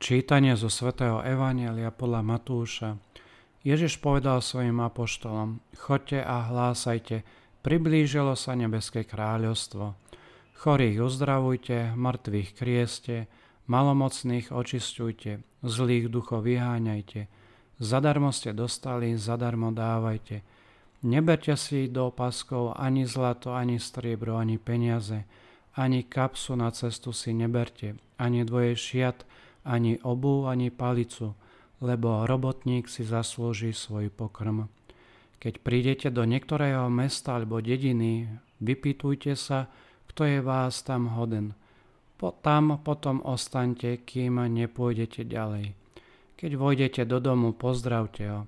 Čítanie zo svätého Evanielia podľa Matúša. Ježiš povedal svojim apoštolom, choďte a hlásajte, priblížilo sa nebeské kráľovstvo. Chorých uzdravujte, mŕtvych krieste, malomocných očistujte, zlých duchov vyháňajte. Zadarmo ste dostali, zadarmo dávajte. Neberte si do opaskov ani zlato, ani striebro, ani peniaze, ani kapsu na cestu si neberte, ani dvoje šiat, ani obu, ani palicu, lebo robotník si zaslúži svoj pokrm. Keď prídete do niektorého mesta alebo dediny, vypýtujte sa, kto je vás tam hoden. Po, tam potom ostaňte, kým nepôjdete ďalej. Keď vojdete do domu, pozdravte ho.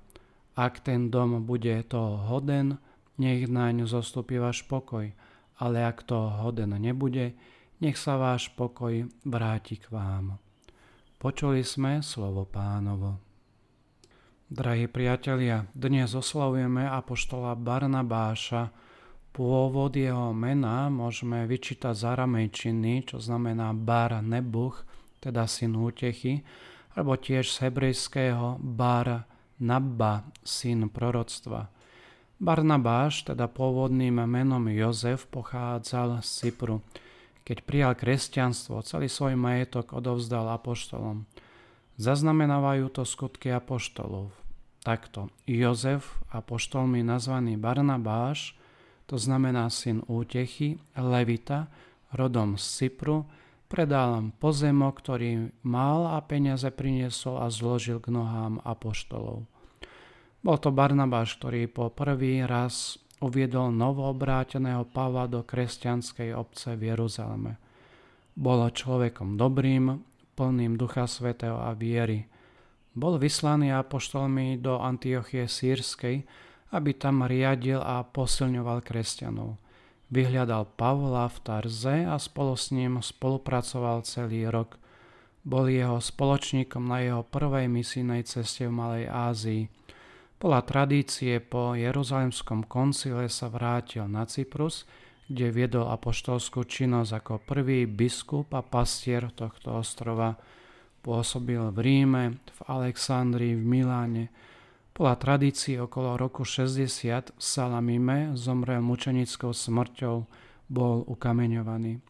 Ak ten dom bude toho hoden, nech naň zostupí váš pokoj, ale ak to hoden nebude, nech sa váš pokoj vráti k vám. Počuli sme slovo pánovo. Drahí priatelia, dnes oslavujeme apoštola Barnabáša. Pôvod jeho mena môžeme vyčítať z aramejčiny, čo znamená Bar Nebuch, teda syn útechy, alebo tiež z hebrejského Bar Nabba, syn proroctva. Barnabáš, teda pôvodným menom Jozef, pochádzal z Cypru. Keď prijal kresťanstvo, celý svoj majetok odovzdal apoštolom. Zaznamenávajú to skutky apoštolov. Takto, Jozef, apoštolmi nazvaný Barnabáš, to znamená syn útechy, Levita, rodom z Cypru, predal pozemok, ktorý mal a peniaze priniesol a zložil k nohám apoštolov. Bol to Barnabáš, ktorý po prvý raz uviedol novoobráteného Pavla do kresťanskej obce v Jeruzaleme. Bolo človekom dobrým, plným Ducha Svetého a viery. Bol vyslaný apoštolmi do Antiochie Sýrskej, aby tam riadil a posilňoval kresťanov. Vyhľadal Pavla v Tarze a spolu s ním spolupracoval celý rok. Bol jeho spoločníkom na jeho prvej misijnej ceste v Malej Ázii – podľa tradície po Jeruzalemskom koncile sa vrátil na Cyprus, kde viedol apoštolskú činnosť ako prvý biskup a pastier tohto ostrova. Pôsobil v Ríme, v Alexandrii, v Miláne. Podľa tradície okolo roku 60 v Salamime zomrel mučenickou smrťou, bol ukameňovaný.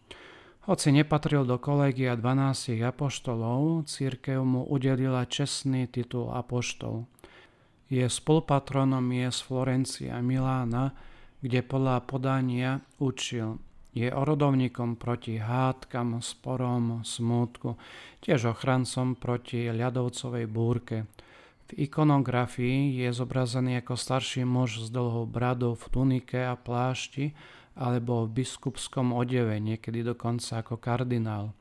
Hoci nepatril do kolegia 12 apoštolov, církev mu udelila čestný titul apoštol je spolupatronom z Florencia Milána, kde podľa podania učil. Je orodovníkom proti hádkam, sporom, smútku, tiež ochrancom proti ľadovcovej búrke. V ikonografii je zobrazený ako starší muž s dlhou bradou v tunike a plášti alebo v biskupskom odeve, niekedy dokonca ako kardinál.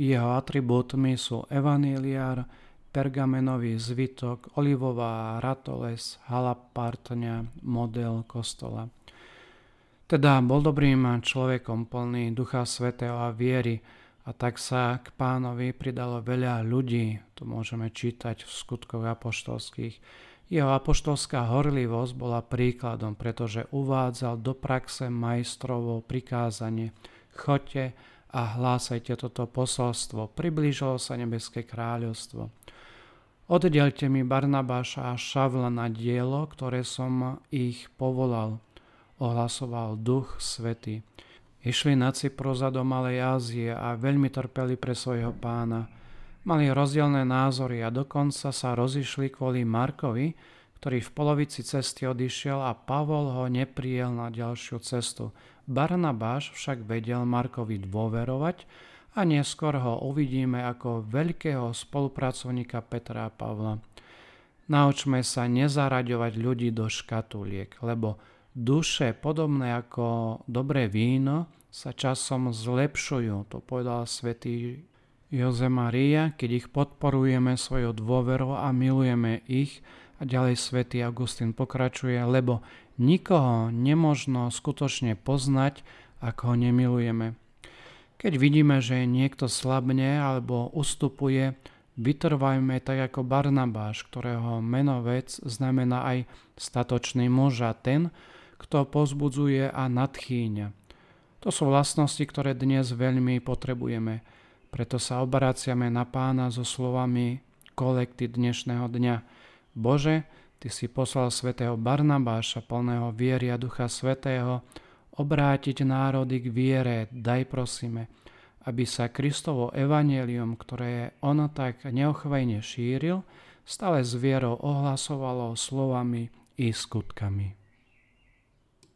Jeho atribútmi sú evaniliár, pergamenový zvitok, olivová ratoles, halapartňa, model kostola. Teda bol dobrým človekom plný Ducha Svetého a viery a tak sa k pánovi pridalo veľa ľudí, to môžeme čítať v skutkoch apoštolských. Jeho apoštolská horlivosť bola príkladom, pretože uvádzal do praxe majstrovo prikázanie choďte a hlásajte toto posolstvo, priblížilo sa nebeské kráľovstvo. Oddelte mi Barnabáša a Šavla na dielo, ktoré som ich povolal, ohlasoval Duch Svety. Išli na Cyproza do Malej Ázie a veľmi trpeli pre svojho pána. Mali rozdielne názory a dokonca sa rozišli kvôli Markovi, ktorý v polovici cesty odišiel a Pavol ho neprijel na ďalšiu cestu. Barnabáš však vedel Markovi dôverovať a neskôr ho uvidíme ako veľkého spolupracovníka Petra a Pavla. Naučme sa nezaraďovať ľudí do škatuliek, lebo duše podobné ako dobré víno sa časom zlepšujú, to povedal svätý Joze Maria, keď ich podporujeme svojou dôverou a milujeme ich, a ďalej svätý Augustín pokračuje, lebo nikoho nemožno skutočne poznať, ako ho nemilujeme. Keď vidíme, že niekto slabne alebo ustupuje, vytrvajme tak ako Barnabáš, ktorého menovec znamená aj statočný muž a ten, kto pozbudzuje a nadchýňa. To sú vlastnosti, ktoré dnes veľmi potrebujeme. Preto sa obraciame na pána so slovami kolekty dnešného dňa. Bože, Ty si poslal svätého Barnabáša, plného viery a Ducha Svetého, obrátiť národy k viere, daj prosíme, aby sa Kristovo evanelium, ktoré ono tak neochvejne šíril, stále s vierou ohlasovalo slovami i skutkami.